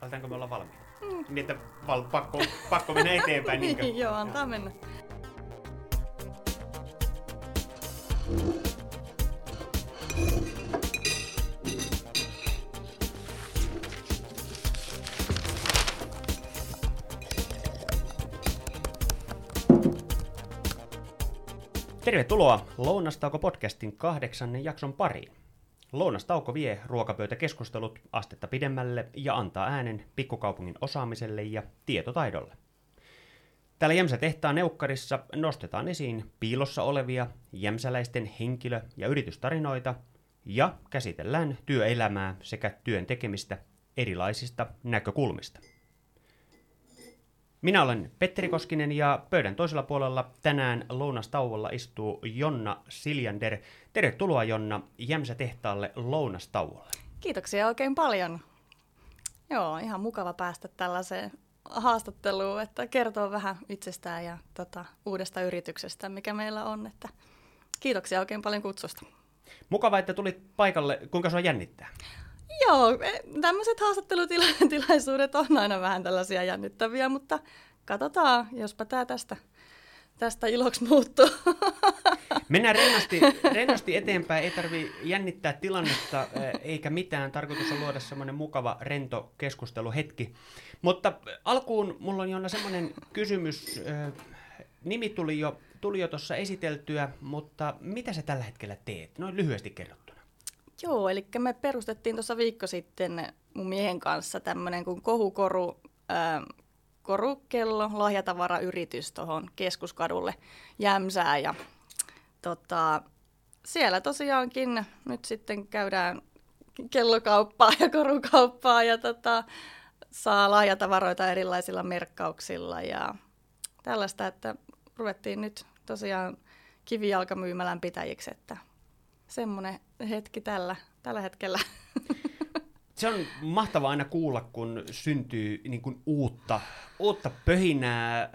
Aletaanko me olla valmiita? Mm. Niin, että val- pakko, pakko mennä eteenpäin. Niinkö? Joo, antaa mennä. Tervetuloa Lounastauko podcastin kahdeksannen jakson pariin. Lounastauko vie ruokapöytäkeskustelut astetta pidemmälle ja antaa äänen pikkukaupungin osaamiselle ja tietotaidolle. Täällä Jämsä-tehtaan neukkarissa nostetaan esiin piilossa olevia jämsäläisten henkilö- ja yritystarinoita ja käsitellään työelämää sekä työn tekemistä erilaisista näkökulmista. Minä olen Petteri Koskinen ja pöydän toisella puolella tänään lounastauolla istuu Jonna Siljander. Tervetuloa Jonna Jämsä-tehtaalle lounastauolle. Kiitoksia oikein paljon. Joo, ihan mukava päästä tällaiseen haastatteluun, että kertoo vähän itsestään ja tota, uudesta yrityksestä, mikä meillä on. Että kiitoksia oikein paljon kutsusta. Mukava, että tulit paikalle. Kuinka sua jännittää? Joo, e, tämmöiset haastattelutilaisuudet on aina vähän tällaisia jännittäviä, mutta katsotaan, jospa tämä tästä, tästä iloksi muuttuu. Mennään rennosti, rennosti eteenpäin, ei tarvi jännittää tilannetta eikä mitään. Tarkoitus on luoda semmoinen mukava, rento keskusteluhetki. Mutta alkuun mulla on Jonna semmoinen kysymys. Nimi tuli jo, tuli jo esiteltyä, mutta mitä sä tällä hetkellä teet? Noin lyhyesti kerrottuna. Joo, eli me perustettiin tuossa viikko sitten mun miehen kanssa tämmöinen kuin Kohukoru äh, korukello, lahjatavarayritys tuohon keskuskadulle Jämsää. Ja tota, siellä tosiaankin nyt sitten käydään kellokauppaa ja korukauppaa ja tota, saa lahjatavaroita erilaisilla merkkauksilla ja tällaista, että ruvettiin nyt tosiaan kivijalkamyymälän pitäjiksi, että semmoinen hetki tällä, tällä hetkellä. Se on mahtavaa aina kuulla, kun syntyy niin kuin uutta, uutta pöhinää, äh,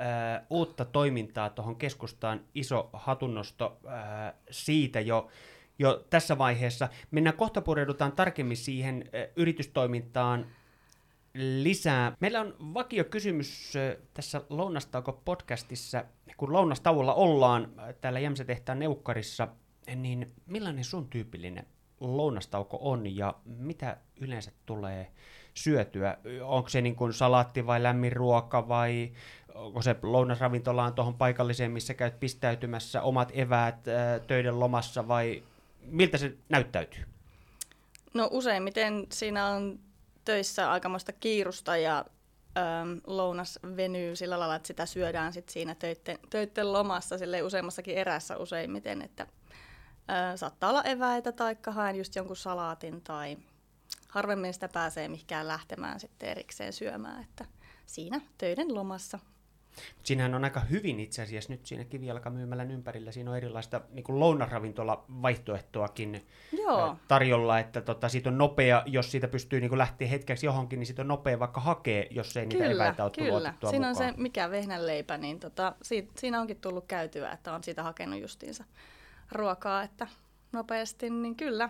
uutta toimintaa tuohon keskustaan. Iso hatunnosto äh, siitä jo, jo tässä vaiheessa. Mennään kohta pureudutaan tarkemmin siihen äh, yritystoimintaan lisää. Meillä on vakio kysymys tässä Lounastauko podcastissa, kun lounastauolla ollaan täällä Jämsätehtaan neukkarissa, niin millainen sun tyypillinen lounastauko on ja mitä yleensä tulee syötyä? Onko se niin kuin salaatti vai lämmin ruoka vai onko se lounasravintolaan tuohon paikalliseen, missä käyt pistäytymässä omat eväät töiden lomassa vai miltä se näyttäytyy? No useimmiten siinä on töissä aikamoista kiirusta ja äm, lounas venyy sillä lailla, että sitä syödään sit siinä töitten, töitten lomassa sille useammassakin erässä useimmiten, että saattaa olla eväitä tai haen just jonkun salaatin tai harvemmin sitä pääsee mihinkään lähtemään sitten erikseen syömään, että siinä töiden lomassa Siinähän on aika hyvin itse asiassa nyt siinä kivijalkamyymälän ympärillä. Siinä on erilaista niin kuin lounasravintola vaihtoehtoakin Joo. tarjolla, että tota, siitä on nopea, jos siitä pystyy niin lähteä hetkeksi johonkin, niin siitä on nopea vaikka hakea, jos ei niitä kyllä, eväitä ole Kyllä, siinä on se mikä vehnänleipä, niin tota, siitä, siinä onkin tullut käytyä, että on siitä hakenut justiinsa ruokaa, että nopeasti, niin kyllä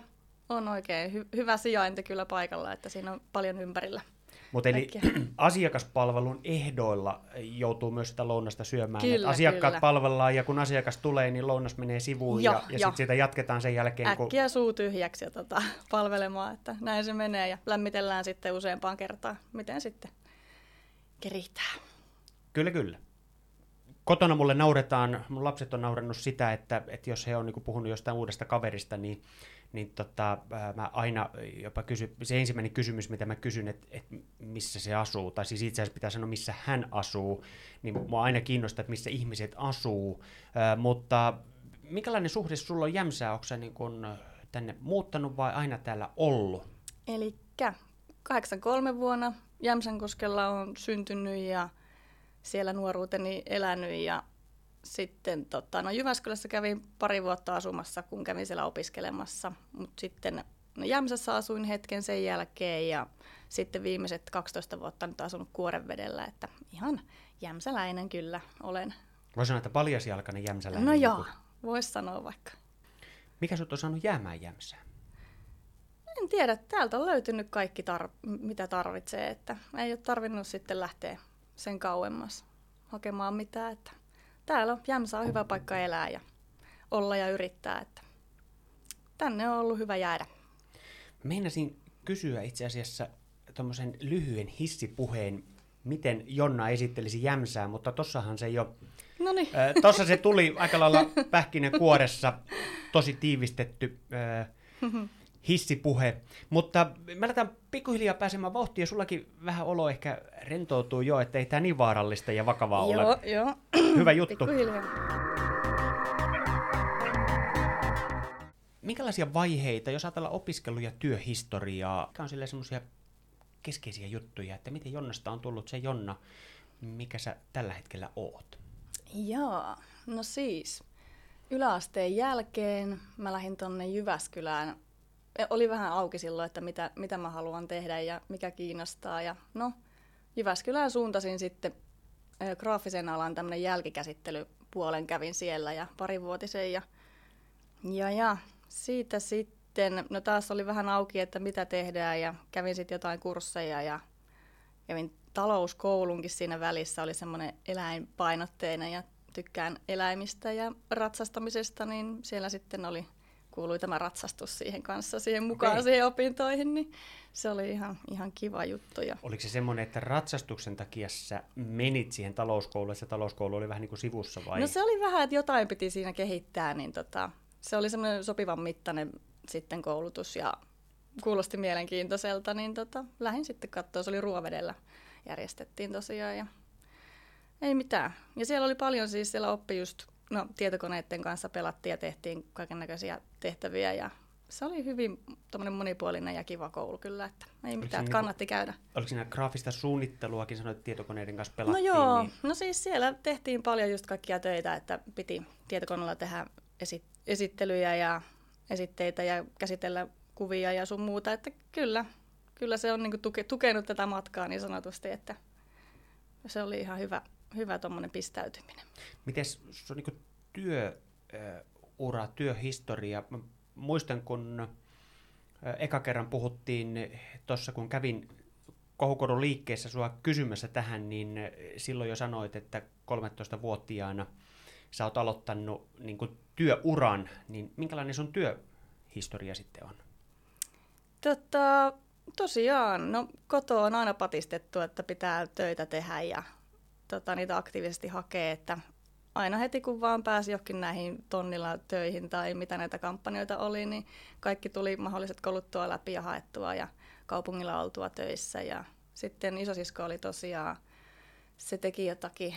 on oikein hy- hyvä sijainti kyllä paikalla, että siinä on paljon ympärillä. Mutta eli asiakaspalvelun ehdoilla joutuu myös sitä lounasta syömään. Kyllä, asiakkaat kyllä. palvellaan ja kun asiakas tulee, niin lounas menee sivuun jo, ja, ja sitten sitä jatketaan sen jälkeen. Äkkiä kun... suu tyhjäksi ja tota, palvelemaan, että näin se menee ja lämmitellään sitten useampaan kertaan, miten sitten kerittää. Kyllä, kyllä kotona mulle nauretaan, mun lapset on naurannut sitä, että, että jos he on niin puhunut jostain uudesta kaverista, niin, niin tota, mä aina jopa kysyn, se ensimmäinen kysymys, mitä mä kysyn, että, että missä se asuu, tai siis itse asiassa pitää sanoa, missä hän asuu, niin mua aina kiinnostaa, että missä ihmiset asuu, mutta minkälainen suhde sulla on Jämsää, onko sä niin kun tänne muuttanut vai aina täällä ollut? Eli 83 vuonna Jämsänkoskella on syntynyt ja siellä nuoruuteni elänyt ja sitten tota, no Jyväskylässä kävin pari vuotta asumassa, kun kävin siellä opiskelemassa, mutta sitten no Jämsässä asuin hetken sen jälkeen ja sitten viimeiset 12 vuotta nyt asunut Kuorenvedellä, että ihan jämsäläinen kyllä olen. Voisi sanoa, että paljasjalkainen jämsäläinen. No joo, voisi sanoa vaikka. Mikä sinut on saanut jäämään jämsään? en tiedä, täältä on löytynyt kaikki, tar- mitä tarvitsee, että ei ole tarvinnut sitten lähteä sen kauemmas hakemaan mitään. Että täällä Jämsä on hyvä paikka elää ja olla ja yrittää, että tänne on ollut hyvä jäädä. Meinasin kysyä itse asiassa tuommoisen lyhyen hissipuheen, miten Jonna esittelisi Jämsää, mutta tossahan se jo... Noniin. Tuossa se tuli aika lailla pähkinänkuoressa, tosi tiivistetty hissipuhe. Mutta me aletaan pikkuhiljaa pääsemään vauhtiin ja sullakin vähän olo ehkä rentoutuu jo, että ei tämä niin vaarallista ja vakavaa joo, ole. Joo, Hyvä juttu. Minkälaisia vaiheita, jos ajatellaan opiskelu- ja työhistoriaa, mikä on sille semmoisia keskeisiä juttuja, että miten Jonnasta on tullut se Jonna, mikä sä tällä hetkellä oot? Joo, no siis yläasteen jälkeen mä lähdin tonne Jyväskylään. E, Oli vähän auki silloin, että mitä, mitä mä haluan tehdä ja mikä kiinnostaa. Ja no, Jyväskylään suuntasin sitten ö, graafisen alan tämmöinen jälkikäsittelypuolen kävin siellä ja parivuotisen. Ja, ja, ja siitä sitten, no taas oli vähän auki, että mitä tehdään ja kävin sitten jotain kursseja ja kävin talouskoulunkin siinä välissä, oli semmoinen eläinpainotteinen ja tykkään eläimistä ja ratsastamisesta, niin siellä sitten oli, kuului tämä ratsastus siihen kanssa siihen mukaan Okei. siihen opintoihin, niin se oli ihan, ihan kiva juttu. Ja Oliko se semmoinen, että ratsastuksen takia sä menit siihen talouskouluun, ja se talouskoulu oli vähän niin kuin sivussa vai? No se oli vähän, että jotain piti siinä kehittää, niin tota, se oli semmoinen sopivan mittainen sitten koulutus ja kuulosti mielenkiintoiselta, niin tota, lähdin sitten katsoa, se oli Ruovedellä järjestettiin tosiaan ja ei mitään. Ja siellä oli paljon siis, siellä oppi just, no tietokoneiden kanssa pelattiin ja tehtiin kaiken näköisiä tehtäviä ja se oli hyvin monipuolinen ja kiva koulu kyllä, että ei mitään, että kannatti käydä. Oliko siinä graafista suunnitteluakin, sanoit, että tietokoneiden kanssa No pelattiin? joo, Niin... no siis siellä tehtiin paljon just kaikkia töitä, että piti tietokoneella tehdä esi- esittelyjä ja esitteitä ja käsitellä kuvia ja sun muuta, että kyllä, kyllä se on niinku tuke- tukenut tätä matkaa niin sanotusti, että se oli ihan hyvä, hyvä tuommoinen pistäytyminen. Miten sun niin työura, työhistoria? Mä muistan, kun eka kerran puhuttiin tuossa, kun kävin Kohukodun liikkeessä sua kysymässä tähän, niin silloin jo sanoit, että 13-vuotiaana sä oot aloittanut niin kuin työuran, niin minkälainen sun työhistoria sitten on? Tota, tosiaan, no kotoa on aina patistettu, että pitää töitä tehdä ja tota, niitä aktiivisesti hakee, että aina heti kun vaan pääsi johonkin näihin tonnilla töihin tai mitä näitä kampanjoita oli, niin kaikki tuli mahdolliset koluttua läpi ja haettua ja kaupungilla oltua töissä. Ja sitten isosisko oli tosiaan, se teki jotakin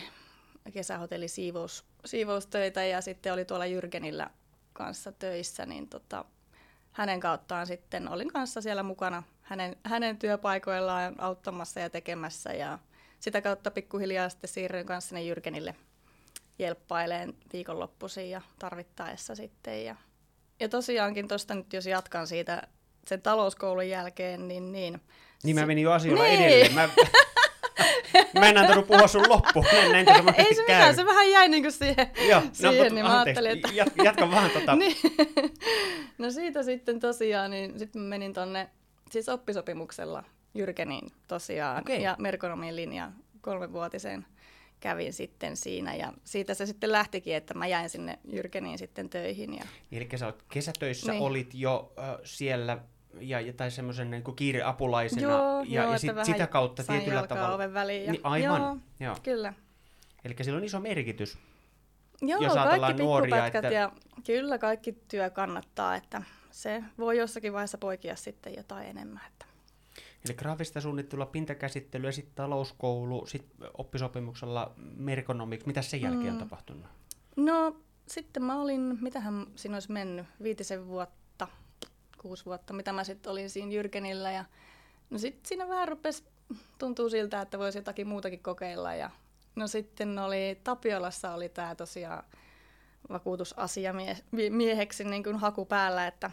kesähotelli siivous, siivoustöitä ja sitten oli tuolla Jyrgenillä kanssa töissä, niin tota, hänen kauttaan sitten olin kanssa siellä mukana hänen, hänen työpaikoillaan auttamassa ja tekemässä ja sitä kautta pikkuhiljaa sitten siirryin kanssa sinne Jyrkenille jelppaileen viikonloppuisin ja tarvittaessa sitten. Ja, ja tosiaankin tuosta nyt jos jatkan siitä sen talouskoulun jälkeen, niin... Niin, Niin mä menin jo asioilla Niin. edelleen. Mä, mä en antanut puhua sun loppuun. Näin, näin Ei se käy. mitään, se vähän jäi niin kuin siihen, Joo, siihen mutta niin mä ajattelin, että... jat- Jatka vaan tota. niin. No siitä sitten tosiaan, niin sitten menin tonne siis oppisopimuksella Jyrkeniin tosiaan Okei. ja merkonomin linjan kolmenvuotisen kävin sitten siinä ja siitä se sitten lähtikin, että mä jäin sinne Jyrkeniin sitten töihin ja Eli sä olet kesätöissä, Niin. olit jo äh, siellä ja, ja tai semmoisen niin kiireapulaisena joo, ja, joo, ja sit, sitä kautta tietyllä tavalla. oven väliin ja, Niin, aivan, Joo, joo. kyllä. Eli sillä on iso merkitys. Joo, Jos kaikki nuoria, että- ja kyllä kaikki työ kannattaa, että se voi jossakin vaiheessa poikia sitten jotain enemmän. Että. Eli graafista suunnittelua, pintakäsittelyä, sitten talouskoulu, sitten oppisopimuksella merkonomiksi. Mitä sen jälkeen on Mm. tapahtunut? No sitten mä olin, mitähän siinä olisi mennyt, viitisen vuotta, kuusi vuotta, mitä mä sitten olin siinä Jyrkenillä. Ja, no sitten siinä vähän rupesi, tuntuu siltä, että voisi jotakin muutakin kokeilla. Ja, no sitten oli, Tapiolassa oli tämä tosiaan vakuutusasiamieheksi niin kuin haku päällä, että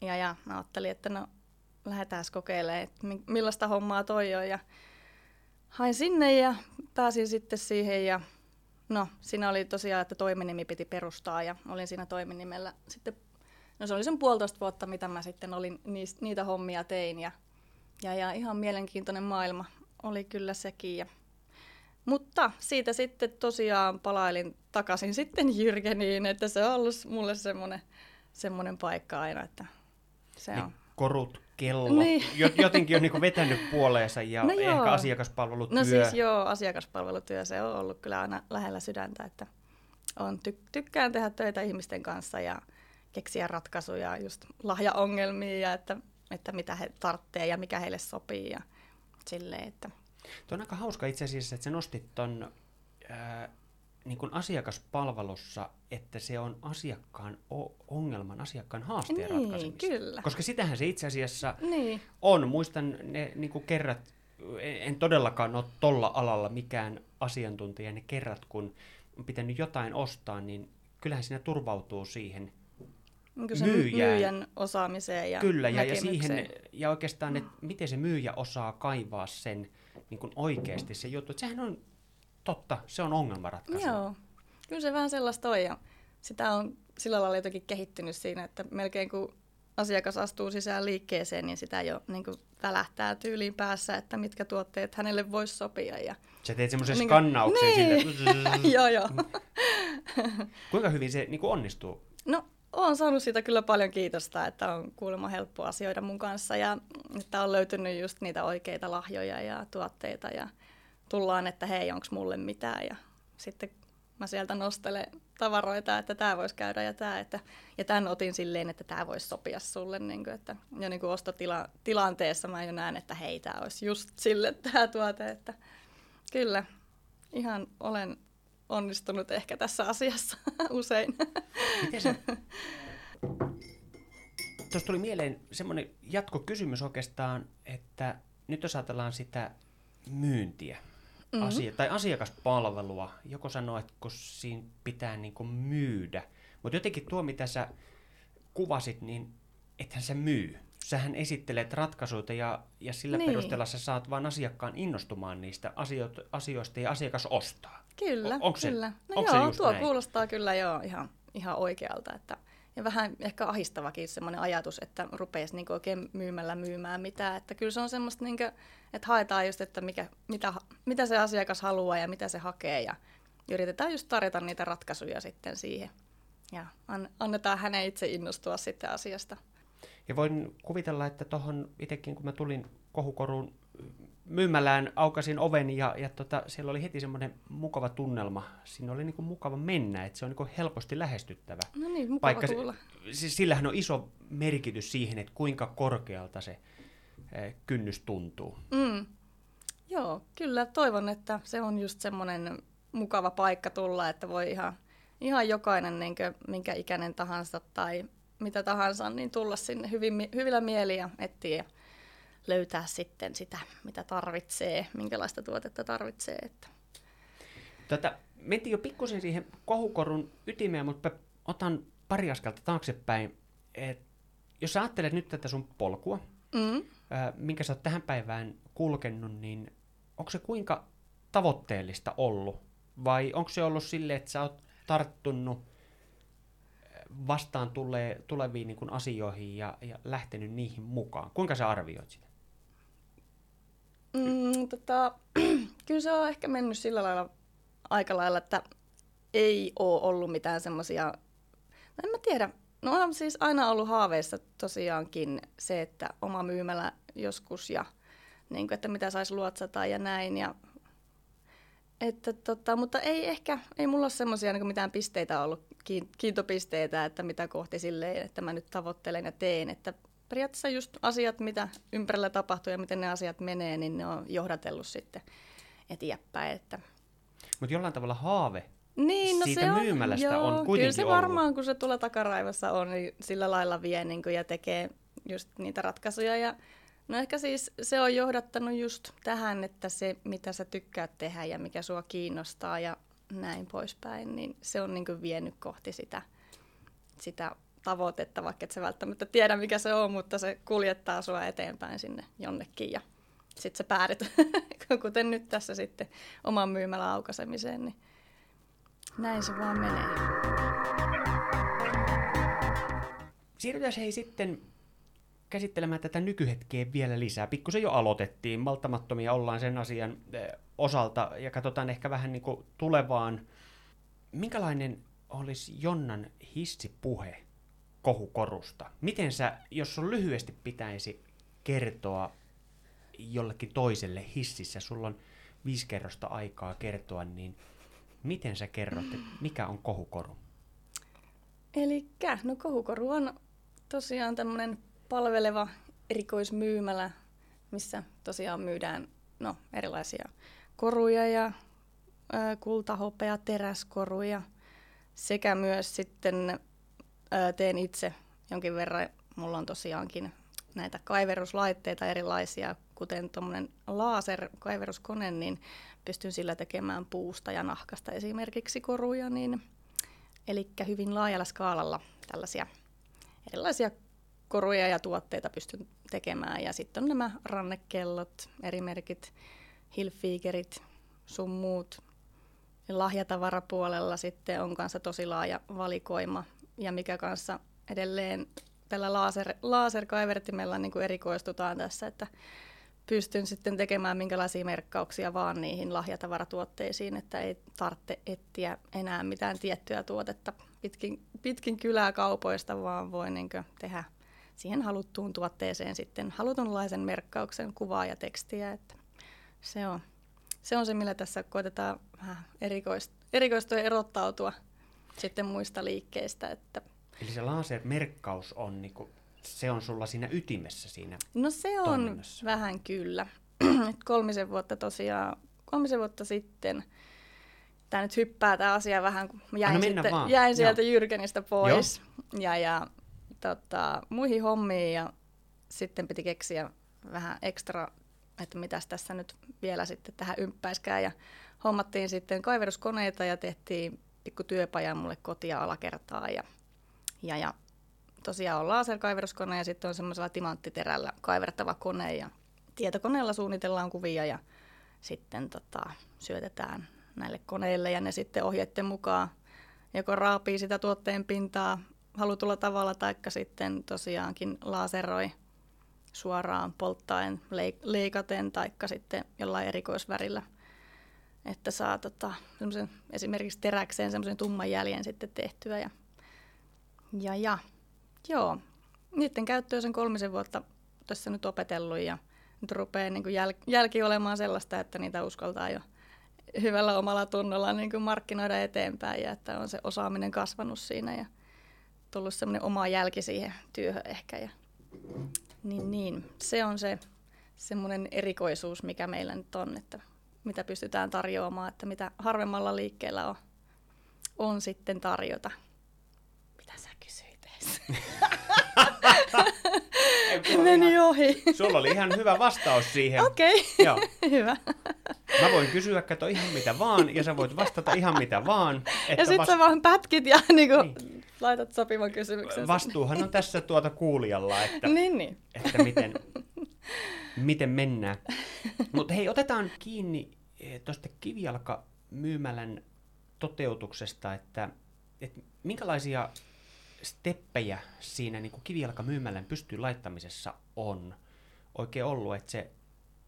ja, ja mä ajattelin, että no lähdetään kokeilemaan, että mi- millaista hommaa toi on. Ja hain sinne ja pääsin sitten siihen ja No, siinä oli tosiaan, että toiminimi piti perustaa ja olin siinä toiminimellä sitten no se oli sen puolitoista vuotta, mitä mä sitten olin niistä, niitä hommia tein ja, ja, ja ihan mielenkiintoinen maailma oli kyllä sekin. Ja, mutta siitä sitten tosiaan palailin takaisin sitten Jyrkeniin, että se on ollut mulle semmoinen, semmoinen paikka aina, että se Niin on. korut, kello, Niin. jo- jotenkin on niinku vetänyt puoleensa ja No ehkä joo. asiakaspalvelutyö. No siis joo, asiakaspalvelutyö, se on ollut kyllä aina lähellä sydäntä, että on ty- tykkään tehdä töitä ihmisten kanssa ja keksiä ratkaisuja just lahjaongelmiin ja että, että mitä he tarvitsee ja mikä heille sopii ja silleen, että Tuo on aika hauska itse asiassa, että sä nostit ton ää, niin kuin asiakaspalvelussa, että se on asiakkaan ongelman, asiakkaan haasteen Niin, ratkaisemista. kyllä. Koska sitähän se itse asiassa niin, on. Muistan ne niin kuin kerrat, en todellakaan ole tolla alalla mikään asiantuntija, ne kerrat, kun on pitänyt jotain ostaa, niin kyllähän siinä turvautuu siihen niin Myyjään. myyjän osaamiseen ja Kyllä, ja, ja siihen, ja oikeastaan, että miten se myyjä osaa kaivaa sen niin kuin oikeasti se juttu. Että sehän on totta, se on ongelmanratkaisu. Joo, kyllä se vähän sellaista on ja sitä on sillä lailla jotenkin kehittynyt siinä, että melkein kun asiakas astuu sisään liikkeeseen, niin sitä jo niin kuin välähtää tyyliin päässä, että mitkä tuotteet hänelle voisi sopia. Ja... Sä teet semmoisen Niin skannauksen Niin. sille. joo, joo. Kuinka hyvin se niin kuin onnistuu? No, olen saanut siitä kyllä paljon kiitosta, että on kuulemma helppo asioida mun kanssa ja että on löytynyt just niitä oikeita lahjoja ja tuotteita ja tullaan, että hei, onko mulle mitään ja sitten mä sieltä nostelen tavaroita, että tämä voisi käydä ja tämä, että, ja tämän otin silleen, että tämä voisi sopia sulle, niin kuin, että jo niin kuin ostotilanteessa mä jo näen, että hei, tämä olisi just sille tämä tuote, että kyllä, ihan olen onnistunut ehkä tässä asiassa usein. Tuossa tuli mieleen semmoinen jatkokysymys oikeastaan, että nyt jos ajatellaan sitä myyntiä Mhm. asia, tai asiakaspalvelua, joko sanoo, että kun siinä pitää niin kuin myydä, mutta jotenkin tuo, mitä sä kuvasit, niin ethän sä myy. Sähän esittelet ratkaisuja ja, ja sillä Niin. perusteella sä saat vain asiakkaan innostumaan niistä asioita, asioista ja asiakas ostaa. Kyllä, O- onko se- kyllä. No onko se joo, just tuo näin? kuulostaa kyllä joo ihan, ihan oikealta. Että, ja vähän ehkä ahistavakin semmoinen ajatus, että rupeisi niinku oikein myymällä myymään mitään. Että kyllä se on semmoista, niinku, että haetaan just, että mikä, mitä, mitä se asiakas haluaa ja mitä se hakee. Ja yritetään just tarjota niitä ratkaisuja sitten siihen. Ja an, annetaan hänen itse innostua sitten asiasta. Ja voin kuvitella, että tuohon itsekin, kun mä tulin kohukoruun myymälään, aukasin oven ja, ja tota, siellä oli heti semmoinen mukava tunnelma. Siinä oli niinku mukava mennä, että se on niinku helposti lähestyttävä. No niin, mukava Paikka, kuulla. siis sillähän on iso merkitys siihen, että kuinka korkealta se eh, kynnys tuntuu. Mm. Joo, kyllä toivon, että se on just semmoinen mukava paikka tulla, että voi ihan, ihan jokainen, niin kuin, minkä ikäinen tahansa tai mitä tahansa, niin tulla sinne hyvin, hyvillä mieliä ja etsiä löytää sitten sitä, mitä tarvitsee, minkälaista tuotetta tarvitsee. Että. Tota, mentiin jo pikkusen siihen kohukorun ytimeen, mutta otan pari askelta taaksepäin. Et, jos sä ajattelet nyt tätä sun polkua, Mm. ää, minkä sä oot tähän päivään kulkenut, niin onko se kuinka tavoitteellista ollut? Vai onko se ollut silleen, että sä oot tarttunut vastaan tulee, tuleviin niin kuin asioihin ja, ja lähtenyt niihin mukaan? Kuinka sä arvioit sitä? Mm, tota, kyllä se on ehkä mennyt sillä lailla aika lailla, että ei ole ollut mitään semmoisia, no en mä tiedä, no on siis aina ollut haaveissa tosiaankin se, että oma myymälä joskus ja niin kuin, että mitä saisi luotsata ja näin. Ja, että, tota, mutta ei ehkä, ei mulla ole semmoisia niin mitään pisteitä ollut, kiin- kiintopisteitä, että mitä kohti silleen, että mä nyt tavoittelen ja teen. Että periaatteessa just asiat, mitä ympärillä tapahtuu ja miten ne asiat menee, niin ne on johdatellut sitten eteenpäin. Että Mutta jollain tavalla haave niin, no Siitä se on, myymälästä joo, on Kyllä kuitenkin se ollut. varmaan, kun se tuolla takaraivossa on, niin sillä lailla vie niin kuin, ja tekee just niitä ratkaisuja. Ja, no ehkä siis se on johdattanut just tähän, että se mitä sä tykkäät tehdä ja mikä sua kiinnostaa ja näin poispäin, niin se on niin kuin vienyt kohti sitä, sitä tavoitetta, vaikka et sä välttämättä tiedä mikä se on, mutta se kuljettaa sua eteenpäin sinne jonnekin ja sitten sä päädyt, kuten nyt tässä sitten oman myymälän aukaisemiseen, niin näin se vaan menee. siirrytään hei sitten käsittelemään tätä nykyhetkeä vielä lisää. Pikkusen jo aloitettiin, malttamattomia ollaan sen asian eh, osalta ja katsotaan ehkä vähän niin kuin tulevaan. Minkälainen olisi Jonnan hissipuhe kohukorusta? Miten sä, jos sun lyhyesti pitäisi kertoa jollekin toiselle hississä, sulla on viisi kerrosta aikaa kertoa, niin miten sä kerrot, mikä on kohukoru? Eli no kohukoru on tosiaan tämmöinen palveleva erikoismyymälä, missä tosiaan myydään no, erilaisia koruja ja kultahopea, teräskoruja sekä myös sitten teen itse jonkin verran. Mulla on tosiaankin näitä kaiveruslaitteita erilaisia, kuten tuommoinen laser-kaiveruskone, niin pystyn sillä tekemään puusta ja nahkasta esimerkiksi koruja, niin, eli hyvin laajalla skaalalla tällaisia erilaisia koruja ja tuotteita pystyn tekemään. Ja sitten on nämä rannekellot, eri merkit, Hilfigerit, sun muut. Lahjatavarapuolella sitten on kanssa tosi laaja valikoima ja mikä kanssa edelleen tällä laser, laserkaivertimella niin kuin erikoistutaan tässä, että pystyn sitten tekemään minkälaisia merkkauksia vaan niihin lahjatavaratuotteisiin, että ei tarvitse etsiä enää mitään tiettyä tuotetta pitkin, pitkin kylää kaupoista, vaan voi niin tehdä siihen haluttuun tuotteeseen sitten halutunlaisen merkkauksen, kuvaa ja tekstiä. Että se, on, se on se, millä tässä koitetaan vähän erikoistua ja erottautua sitten muista liikkeistä. Että Eli se lasermerkkaus on, niinku, se on sulla siinä ytimessä siinä No se on vähän kyllä. kolmisen vuotta tosiaan, kolmisen vuotta sitten tämä nyt hyppää tämä asia vähän, kun jäin, sitten, jäin sieltä Joo. Jyrkenistä pois. Joo. Ja, ja tota, muihin hommiin ja sitten piti keksiä vähän ekstra, että mitäs tässä nyt vielä sitten tähän ymppäiskään. Ja hommattiin sitten kaiveruskoneita ja tehtiin pikku työpaja mulle kotia alakertaa ja, ja, ja tosiaan on laserkaiveruskone ja sitten on semmoisella timanttiterällä kaivertava kone ja tietokoneella suunnitellaan kuvia ja sitten tota, syötetään näille koneille ja ne sitten ohjeiden mukaan joko raapii sitä tuotteen pintaa halutulla tavalla, taikka sitten tosiaankin laseroi suoraan polttaen, leikaten, taikka sitten jollain erikoisvärillä, että saa tota, esimerkiksi teräkseen semmoisen tumman jäljen sitten tehtyä. Ja, ja, ja joo, niiden käyttöön sen kolmisen vuotta tässä nyt opetellut ja nyt rupeaa niin jäl- jälki olemaan sellaista, että niitä uskaltaa jo hyvällä omalla tunnolla niin kuin markkinoida eteenpäin ja että on se osaaminen kasvanut siinä ja tullut semmoinen oma jälki siihen työhön ehkä. Ja, niin, niin, se on se semmoinen erikoisuus, mikä meillä nyt on, että mitä pystytään tarjoamaan, että mitä harvemmalla liikkeellä on, on sitten tarjota. Mitä sä kysyit Meni ihan, ohi. Sulla oli ihan hyvä vastaus siihen. Okei, okay. hyvä. Mä voin kysyä, kato ihan mitä vaan, ja sä voit vastata ihan mitä vaan. Että ja sit vast... sä vaan pätkit ja niinku niin. laitat sopivan kysymyksen. Vastuuhan on tässä tuota kuulijalla, että, niin, niin. että miten, miten mennään. Mutta hei, otetaan kiinni tuosta kivijalkamyymälän toteutuksesta, että, että minkälaisia steppejä siinä niin kivijalkamyymälän pystyyn laittamisessa on oikein ollut, että se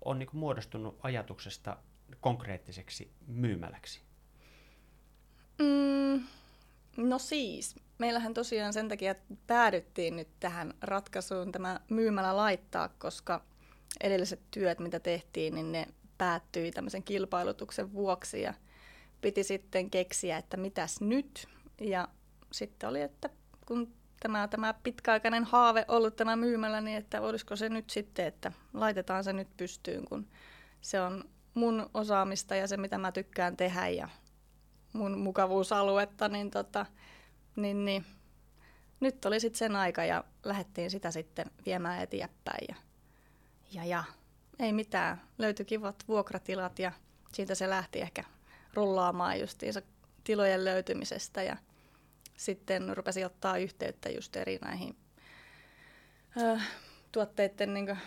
on niin muodostunut ajatuksesta konkreettiseksi myymäläksi? Mm, no siis, meillähän tosiaan sen takia päädyttiin nyt tähän ratkaisuun tämä myymälä laittaa, koska edelliset työt, mitä tehtiin, niin ne päättyi tämmöisen kilpailutuksen vuoksi ja piti sitten keksiä, että mitäs nyt. Ja sitten oli, että kun tämä, tämä pitkäaikainen haave ollut tämä myymälä, niin että olisiko se nyt sitten, että laitetaan se nyt pystyyn, kun se on mun osaamista ja se, mitä mä tykkään tehdä ja mun mukavuusaluetta, niin, tota, niin, niin nyt oli sitten sen aika ja lähdettiin sitä sitten viemään eteenpäin. Ja, ja, ja ei mitään, löytyi kivat vuokratilat ja siitä se lähti ehkä rullaamaan justiinsa tilojen löytymisestä ja sitten rupesi ottaa yhteyttä just eri näihin ö, tuotteiden niin kuin,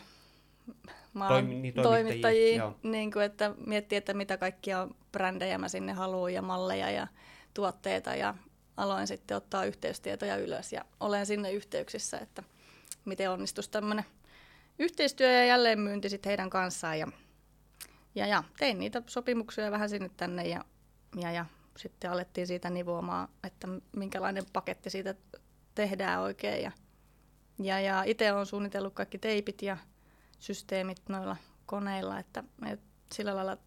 maan Toimi, niin, toimittajiin, niin kuin, että miettii, että mitä kaikkia brändejä mä sinne haluan ja malleja ja tuotteita ja aloin sitten ottaa yhteystietoja ylös. Ja olen sinne yhteyksissä, että miten onnistuisi tämmöinen yhteistyö ja jälleenmyynti sitten heidän kanssaan. Ja, ja, ja tein niitä sopimuksia vähän sinne tänne ja, ja, ja sitten alettiin siitä nivoamaan, että minkälainen paketti siitä tehdään oikein. Ja, ja, ja itse olen suunnitellut kaikki teipit ja systeemit noilla koneilla, että, että sillä lailla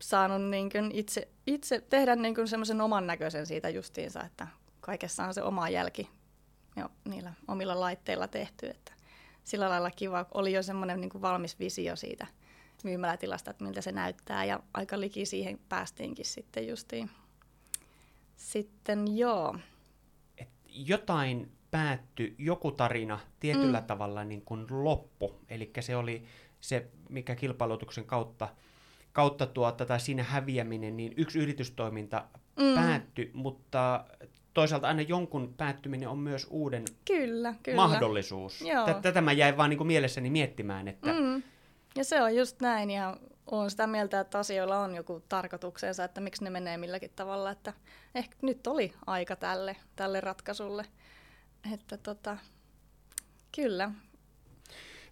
saanut niin kuin itse, itse tehdä niin semmoisen oman näköisen siitä justiinsa, että kaikessa on se oma jälki jo niillä omilla laitteilla tehty. Että sillä lailla kiva, oli jo semmoinen niin valmis visio siitä myymälätilasta, että miltä se näyttää ja aika liki siihen päästiinkin sitten justiin. Sitten joo. Et jotain päättyi, joku tarina tietyllä mm. tavalla niin kuin loppu, eli se oli se, mikä kilpailutuksen kautta, kautta tuota, tai siinä häviäminen, niin yksi yritystoiminta mm. päättyi, mutta toisaalta aina jonkun päättyminen on myös uuden kyllä, kyllä. mahdollisuus. Tätä mä jäin vaan niin kuin mielessäni miettimään, että... Mm. Ja se on just näin, ja olen sitä mieltä, että asioilla on joku tarkoituksensa, että miksi ne menee milläkin tavalla, että ehkä nyt oli aika tälle, tälle ratkaisulle. Että tota, kyllä.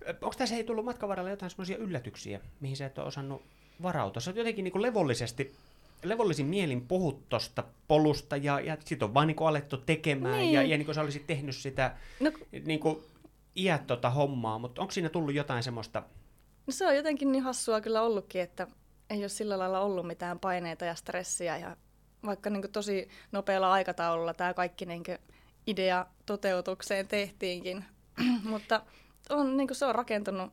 Onko tässä ei tullut matkan varrella jotain semmoisia yllätyksiä, mihin sä et ole osannut varautua? Sä oot jotenkin niin kuin levollisesti levollisin mielin puhut tuosta polusta ja, ja sitten on vaan niin kuin alettu tekemään niin. ja, ja niin kuin sä olisit tehnyt sitä no, niin kuin iät tota hommaa, mutta onko siinä tullut jotain semmoista? No se on jotenkin niin hassua kyllä ollutkin, että ei ole sillä lailla ollut mitään paineita ja stressiä ja vaikka niin kuin tosi nopealla aikataululla tämä kaikki niin idea toteutukseen tehtiinkin, mutta on, niin kuin se on rakentunut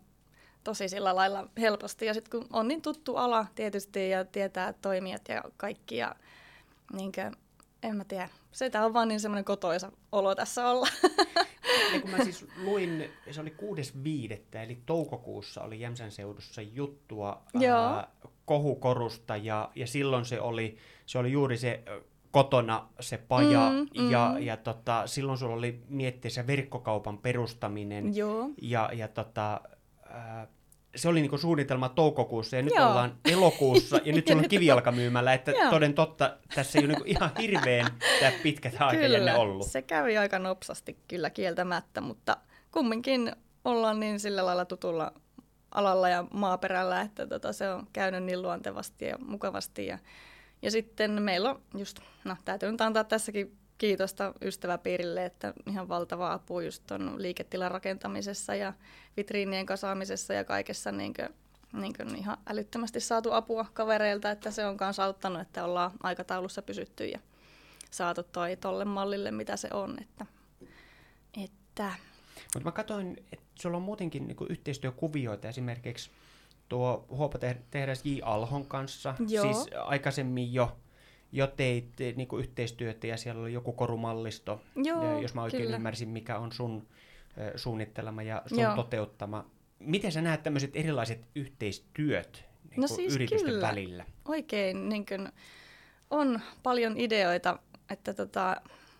tosi sillä lailla helposti. Ja sitten kun on niin tuttu ala tietysti ja tietää toimijat ja kaikki ja niin kuin, en mä tiedä, se on vaan niin semmoinen kotoisa olo tässä olla. Ja kun mä siis luin, se oli 6.5. eli toukokuussa oli Jämsän seudussa juttua ää, kohukorusta ja, ja silloin se oli, se oli juuri se kotona se paja mm, mm. ja, ja tota, silloin sulla oli miettiessä verkkokaupan perustaminen Joo. ja, ja tota, se oli niinku suunnitelma toukokuussa ja nyt Joo. ollaan elokuussa ja nyt sulla on kivijalkamyymällä, että Joo. toden totta tässä ei ole niinku ihan hirveän tämä pitkät aikajänne ollut. se kävi aika nopsasti kyllä kieltämättä, mutta kumminkin ollaan niin sillä lailla tutulla alalla ja maaperällä, että tota, se on käynyt niin luontevasti ja mukavasti. Ja, ja sitten meillä on just, no täytyy nyt antaa tässäkin kiitosta ystäväpiirille, että ihan valtava apu just tuon liiketilan rakentamisessa ja vitriinien kasaamisessa ja kaikessa niin kuin, niin kuin ihan älyttömästi saatu apua kavereilta, että se on myös auttanut, että ollaan aikataulussa pysytty ja saatu toi tolle mallille, mitä se on. Että, että... Mutta mä katsoin, että sulla on muutenkin niin yhteistyökuvioita esimerkiksi tuo Huopa tehdas J. Alhon kanssa, Joo. siis aikaisemmin jo jo teit niin kuin yhteistyötä ja siellä oli joku korumallisto, Joo, jos mä oikein kyllä. ymmärsin, mikä on sun suunnittelema ja sun Joo. toteuttama. Miten sä näet tämmöiset erilaiset yhteistyöt niin no siis yritysten kyllä. välillä? Oikein, niin kuin, on paljon ideoita, että tota,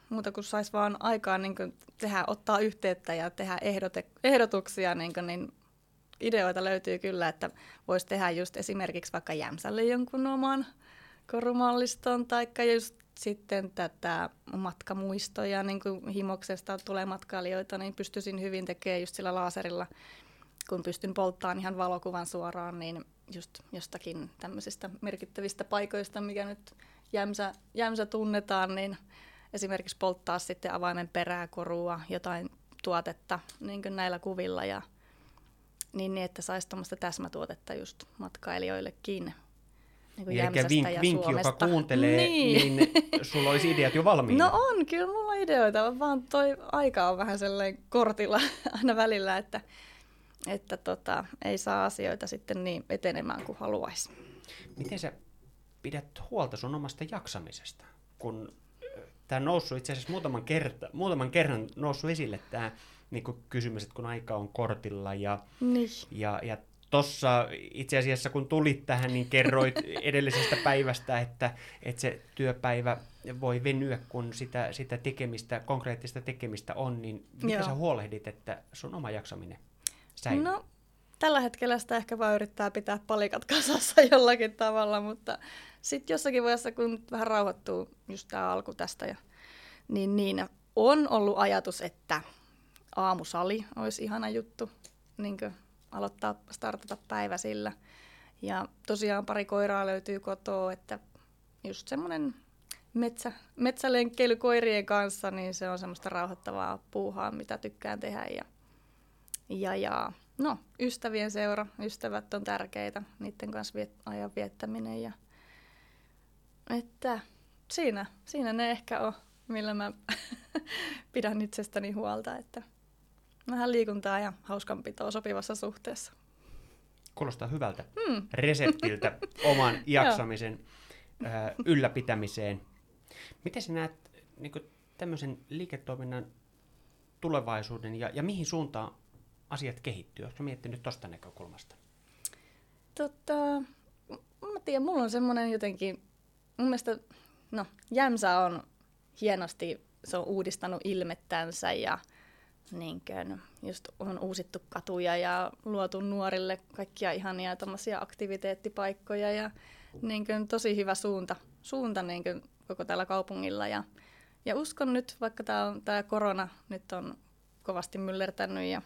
muuta kuin saisi vaan aikaa niin kuin tehdä, ottaa yhteyttä ja tehdä ehdote, ehdotuksia, niin, kuin, niin ideoita löytyy kyllä, että voisi tehdä just esimerkiksi vaikka Jämsälle jonkun oman korumalliston, tai just sitten tätä matkamuistoja, niin kuin himoksesta tulee matkailijoita, niin pystyisin hyvin tekemään just sillä laaserilla, kun pystyn polttamaan ihan valokuvan suoraan, niin just jostakin tämmöisistä merkittävistä paikoista, mikä nyt Jämsä, Jämsä tunnetaan, niin esimerkiksi polttaa sitten avaimen perää, korua, jotain tuotetta niin kuin näillä kuvilla. Ja niin, niin että saisi tuommoista täsmätuotetta just matkailijoillekin niin kuin Eli vink, ja vink, Suomesta. joka kuuntelee, niin. niin sulla olisi ideat jo valmiina. No on, kyllä mulla on ideoita, vaan toi aika on vähän sellainen kortilla aina välillä, että, että tota, ei saa asioita sitten niin etenemään kuin haluaisi. Miten sä pidät huolta sun omasta jaksamisesta, kun tämä on noussut itse asiassa muutaman, kerta, muutaman kerran noussut esille tämä niin kysymys, että kun aika on kortilla ja, niin. ja, ja Tossa itse asiassa kun tulit tähän, niin kerroit edellisestä päivästä, että, että se työpäivä voi venyä, kun sitä, sitä tekemistä, konkreettista tekemistä on, niin miten Joo. sä huolehdit, että sun oma jaksaminen säilyy? No, tällä hetkellä sitä ehkä vaan yrittää pitää palikat kasassa jollakin tavalla, mutta sitten jossakin vaiheessa, kun vähän rauhoittuu just tämä alku tästä ja niin, niin on ollut ajatus, että aamusali olisi ihana juttu niin aloittaa, startata päivä sillä. Ja tosiaan pari koiraa löytyy kotoa, että just semmoinen metsä, metsälenkkeily koirien kanssa, niin se on semmoista rauhoittavaa puuhaa, mitä tykkään tehdä. Ja, ja, ja no, ystävien seura, ystävät on tärkeitä, niiden kanssa viet, ajan viettäminen. Ja, että siinä, siinä ne ehkä on, millä mä pidän itsestäni huolta, että vähän liikuntaa ja hauskanpitoa sopivassa suhteessa. Kuulostaa hyvältä mm. reseptiltä oman jaksamisen äh, ylläpitämiseen. Miten sä näet niin kuin, tämmöisen liiketoiminnan tulevaisuuden ja, ja mihin suuntaan asiat kehittyy? Oletko miettinyt tuosta näkökulmasta? Tota, mä tiedän, mulla on semmoinen jotenkin, mun mielestä, no Jämsä on hienosti, se on uudistanut ilmettänsä ja niin kuin, just on uusittu katuja ja luotu nuorille kaikkia ihania aktiviteettipaikkoja ja niin kuin, tosi hyvä suunta, suunta niin kuin, koko tällä kaupungilla. Ja, ja uskon nyt, vaikka tämä, korona nyt on kovasti myllertänyt ja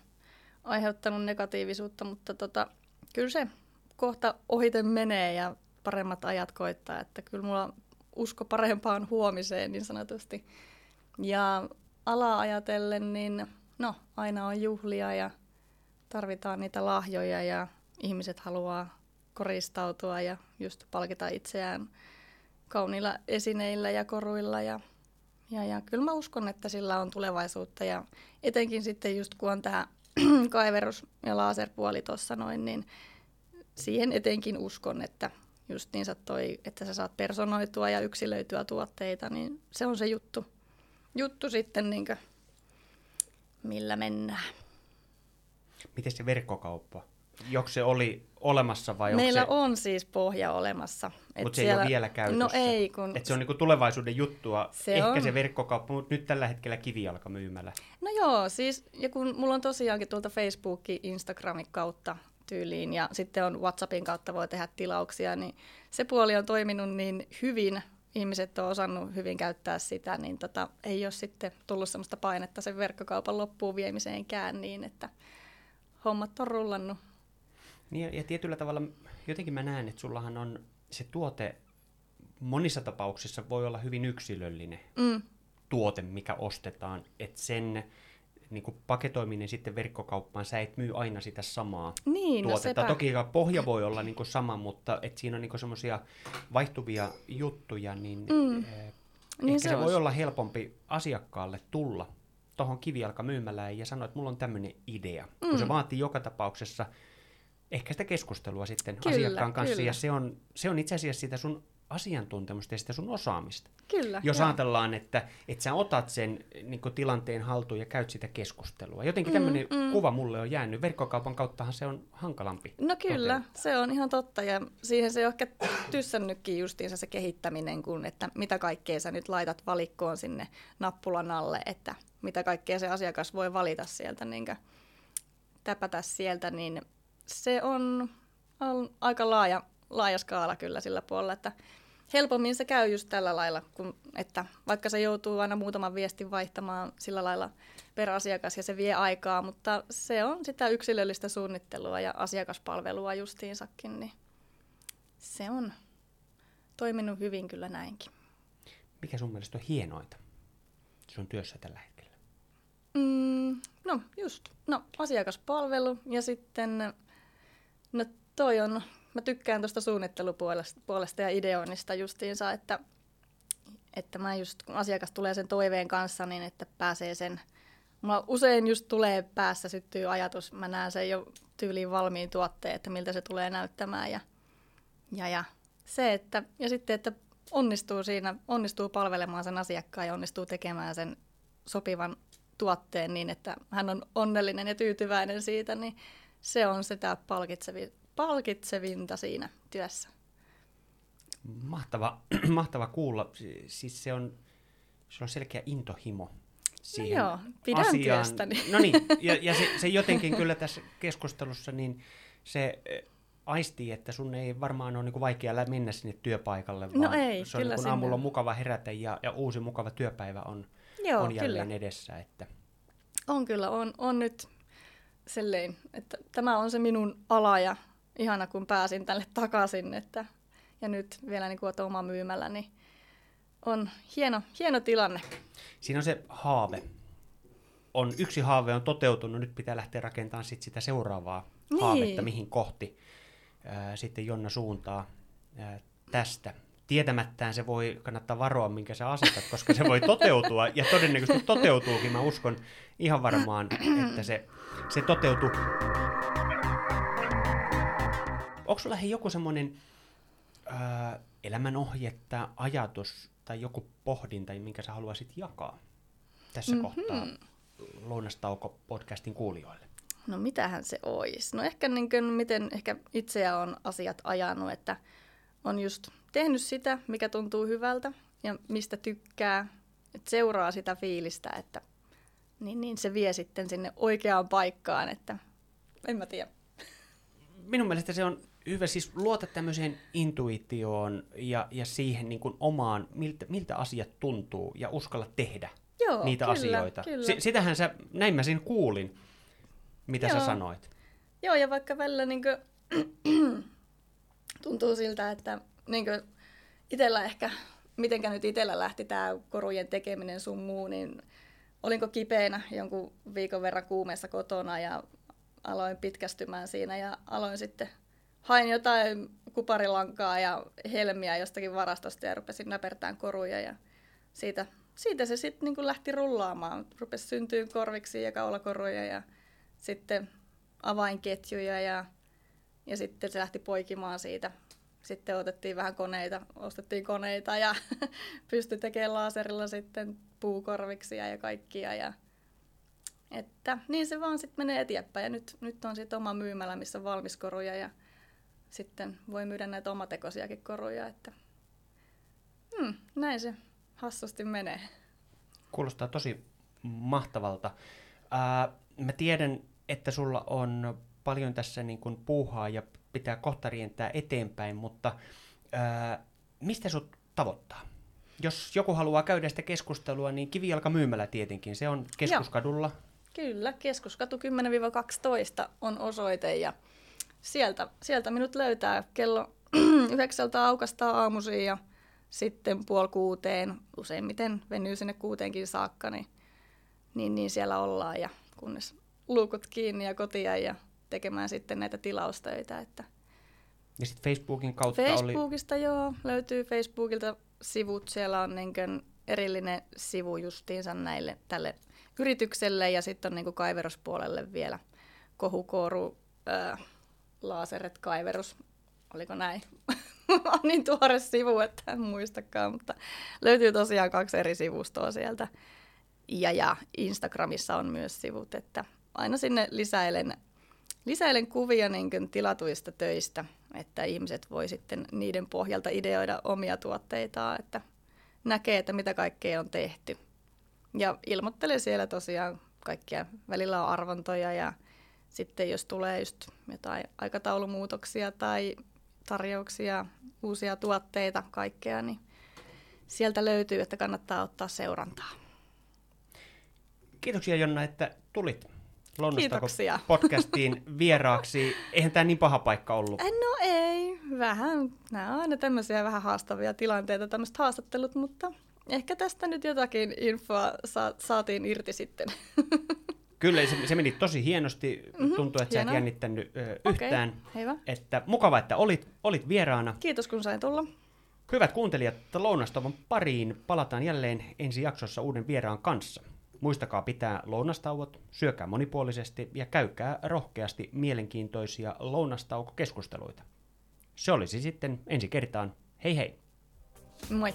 aiheuttanut negatiivisuutta, mutta tota, kyllä se kohta ohiten menee ja paremmat ajat koittaa, että kyllä mulla usko parempaan huomiseen niin sanotusti. Ja ala ajatellen, niin no, aina on juhlia ja tarvitaan niitä lahjoja ja ihmiset haluaa koristautua ja just palkita itseään kauniilla esineillä ja koruilla. Ja, ja, ja kyllä mä uskon, että sillä on tulevaisuutta ja etenkin sitten just kun on tämä kaiverus- ja laserpuoli tuossa noin, niin siihen etenkin uskon, että just niin toi, että sä saat personoitua ja yksilöityä tuotteita, niin se on se juttu, juttu sitten, niin millä mennään. Miten se verkkokauppa? Joko se oli olemassa vai Meillä se... on siis pohja olemassa. Mutta se siellä... ei ole vielä käytössä. No ei, kun... Et se on niinku tulevaisuuden juttua, se ehkä on... se verkkokauppa, mutta nyt tällä hetkellä kivijalka myymällä. No joo, siis ja kun mulla on tosiaankin tuolta Facebookin, Instagramin kautta tyyliin ja sitten on WhatsAppin kautta voi tehdä tilauksia, niin se puoli on toiminut niin hyvin, ihmiset on osannut hyvin käyttää sitä, niin tota, ei ole sitten tullut sellaista painetta sen verkkokaupan loppuun viemiseenkään niin, että hommat on rullannut niin ja, ja tietyllä tavalla jotenkin mä näen, että sullahan on se tuote monissa tapauksissa voi olla hyvin yksilöllinen mm. tuote, mikä ostetaan, että sen niin kuin paketoiminen sitten verkkokauppaan, sä et myy aina sitä samaa niin, no tuotetta. No Toki pohja voi olla niin kuin sama, mutta et siinä on niin semmoisia vaihtuvia juttuja, niin, mm. eh, niin ehkä se, se voi olla helpompi asiakkaalle tulla tuohon kivijalkamyymälään ja sanoa, että mulla on tämmöinen idea. Mm. Kun se vaatii joka tapauksessa ehkä sitä keskustelua sitten kyllä, asiakkaan kanssa, kyllä. ja se on, se on itse asiassa sitä sun asiantuntemusta ja sitä sun osaamista. Kyllä. Jos joo. ajatellaan, että, että sä otat sen niin tilanteen haltuun ja käyt sitä keskustelua. Jotenkin tämmöinen mm, mm. kuva mulle on jäänyt. Verkkokaupan kauttahan se on hankalampi. No kyllä, toteuttaa. se on ihan totta. Ja siihen se on ehkä tyssännytkin justiinsa se kehittäminen, kun että mitä kaikkea sä nyt laitat valikkoon sinne nappulan alle, että mitä kaikkea se asiakas voi valita sieltä, niin täpätä sieltä, niin se on, on aika laaja, laaja skaala kyllä sillä puolella, että helpommin se käy just tällä lailla, kun, että vaikka se joutuu aina muutaman viestin vaihtamaan sillä lailla per asiakas ja se vie aikaa, mutta se on sitä yksilöllistä suunnittelua ja asiakaspalvelua justiinsakin, niin se on toiminut hyvin kyllä näinkin. Mikä sun mielestä on hienoita sun työssä tällä hetkellä? Mm, no just, no asiakaspalvelu ja sitten No toi on, mä tykkään tuosta suunnittelupuolesta ja ideoinnista justiinsa, että, että mä just kun asiakas tulee sen toiveen kanssa, niin että pääsee sen, mulla usein just tulee päässä syttyy ajatus, mä näen sen jo tyyliin valmiin tuotteen, että miltä se tulee näyttämään ja, ja, ja se, että, ja sitten, että onnistuu siinä, onnistuu palvelemaan sen asiakkaan ja onnistuu tekemään sen sopivan tuotteen niin, että hän on onnellinen ja tyytyväinen siitä, niin se on sitä palkitsevi, palkitsevinta siinä työssä. Mahtava, mahtava kuulla. Siis se on, se on selkeä intohimo no siihen no joo, pidän asiaan. työstäni. No niin, ja, ja se, se jotenkin kyllä tässä keskustelussa, niin se eh, aistii, että sun ei varmaan ole niin vaikea mennä sinne työpaikalle, no vaan no ei, se on kyllä niin aamulla on mukava herätä ja, ja uusi mukava työpäivä on, Joo, on jälleen kyllä. edessä. Että On kyllä, on, on nyt sellein, että tämä on se minun ala ja ihana kun pääsin tälle takaisin, että, ja nyt vielä niin kuin oma myymällä, niin on hieno, hieno tilanne. siinä on se haave. On, yksi haave on toteutunut, nyt pitää lähteä rakentamaan sit sitä seuraavaa Niin. haavetta, mihin kohti ää, sitten Jonna suuntaa ää, tästä. Tietämättään se voi kannattaa varoa, minkä sä asetat, koska se voi toteutua, ja todennäköisesti toteutuukin. Mä uskon ihan varmaan, että se, se toteutuu. Onko sulla hei, joku semmoinen ää, elämänohje tai ajatus tai joku pohdinta, minkä sä haluaisit jakaa tässä mm-hmm. kohtaa Lounastauko-podcastin kuulijoille? No mitähän se olisi? No ehkä niin kuin, miten ehkä itseä on asiat ajanut, että on just tehnyt sitä, mikä tuntuu hyvältä ja mistä tykkää, että seuraa sitä fiilistä, että niin, niin se vie sitten sinne oikeaan paikkaan, että en mä tiedä. Minun mielestä se on hyvä, siis luota tämmöiseen intuitioon ja, ja siihen niin kuin omaan, miltä, miltä asiat tuntuu ja uskalla tehdä Joo, niitä kyllä, asioita. Kyllä. Si- sitähän sä, näin mä siinä kuulin, mitä sä Joo. sanoit. Joo, ja vaikka välillä niin tuntuu siltä, että niin itsellä ehkä, mitenkä nyt itsellä lähti tämä korujen tekeminen sun muu, niin olinko kipeänä jonkun viikon verran kuumeessa kotona ja aloin pitkästymään siinä ja aloin sitten, hain jotain kuparilankaa ja helmiä jostakin varastosta ja rupesin näpertään koruja ja siitä, siitä se sitten niin lähti rullaamaan. Rupesi syntyä korviksi ja kaulakoruja ja sitten avainketjuja ja, ja sitten se lähti poikimaan siitä. Sitten otettiin vähän koneita, ostettiin koneita ja pystyi tekemään laserilla sitten puukorviksia ja kaikkia. Ja, että niin se vaan sitten menee eteenpäin ja nyt, nyt on sitten oma myymälä, missä on valmiskoruja ja sitten voi myydä näitä omatekoisiakin koruja, että hmm, näin se hassusti menee. Kuulostaa tosi mahtavalta. Ää, mä tiedän, että sulla on paljon tässä niin kuin puuhaa ja pitää kohta rientää eteenpäin, mutta ää, mistä sut tavoittaa? Jos joku haluaa käydä sitä keskustelua, niin Kivijalka myymälä tietenkin. Se on keskuskadulla. Kyllä, keskuskatu 10-12 on osoite ja sieltä, sieltä minut löytää kello yhdeksältä aukastaa aamuisin ja sitten puoli kuuteen, useimmiten venyy sinne kuuteenkin saakka, niin, niin, niin siellä ollaan ja kunnes luukut kiinni ja kotia ja tekemään sitten näitä tilaustöitä. Että Ja sitten Facebookin kautta oli... Facebookista joo, löytyy Facebookilta sivut, siellä on niin erillinen sivu justiinsa näille tälle yritykselle ja sitten on niin kaiveruspuolelle vielä kohukooru, ää, laaseret, kaiverus, oliko näin? on niin tuore sivu, että en muistakaan, mutta löytyy tosiaan kaksi eri sivustoa sieltä. Ja, ja Instagramissa on myös sivut, että aina sinne lisäilen, lisäilen kuvia niin tilatuista töistä, että ihmiset voi sitten niiden pohjalta ideoida omia tuotteitaan, että näkee, että mitä kaikkea on tehty. Ja ilmoittelen siellä tosiaan kaikkia, välillä on arvontoja ja sitten jos tulee just jotain aikataulumuutoksia tai tarjouksia, uusia tuotteita, kaikkea, niin sieltä löytyy, että kannattaa ottaa seurantaa. Kiitoksia Jonna, että tulit Kiitoksia. podcastiin vieraaksi. Eihän tämä niin paha paikka ollut. No ei, vähän. Nämä on aina tämmöisiä vähän haastavia tilanteita, tämmöiset haastattelut, mutta ehkä tästä nyt jotakin infoa sa- saatiin irti sitten. Kyllä, se, se meni tosi hienosti. Mm-hmm, Tuntuu, että hienoa. sä et jännittänyt ö, yhtään. hyvä. Että mukava, että olit, olit vieraana. Kiitos kun sain tulla. Hyvät kuuntelijat, lounastavan pariin palataan jälleen ensi jaksossa uuden vieraan kanssa. Muistakaa pitää lounastauot, syökää monipuolisesti ja käykää rohkeasti mielenkiintoisia lounastaukokeskusteluita. Se olisi sitten ensi kertaan. Hei hei! Moi!